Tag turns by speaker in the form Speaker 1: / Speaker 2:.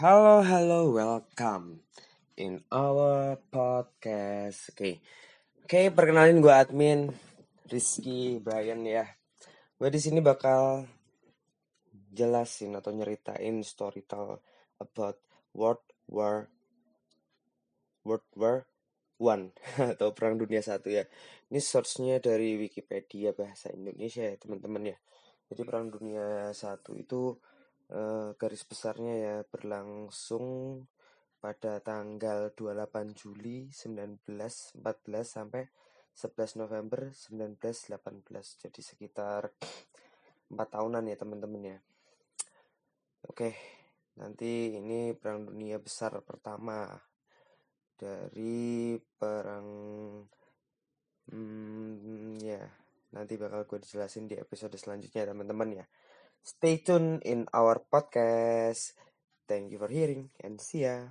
Speaker 1: Halo, halo, welcome in our podcast. Oke, okay. oke, okay, perkenalin gue admin Rizky Brian ya. Gue di sini bakal jelasin atau nyeritain story tell about World War World War One atau Perang Dunia Satu ya. Ini source-nya dari Wikipedia bahasa Indonesia ya teman-teman ya. Jadi Perang Dunia Satu itu eh, garis besarnya ya berlangsung pada tanggal 28 Juli 1914 sampai 11 November 1918. Jadi sekitar 4 tahunan ya teman-teman ya. Oke, nanti ini perang dunia besar pertama dari perang hmm, ya nanti bakal gue dijelasin di episode selanjutnya teman-teman ya. Stay tune in our podcast. Thank you for hearing and see ya.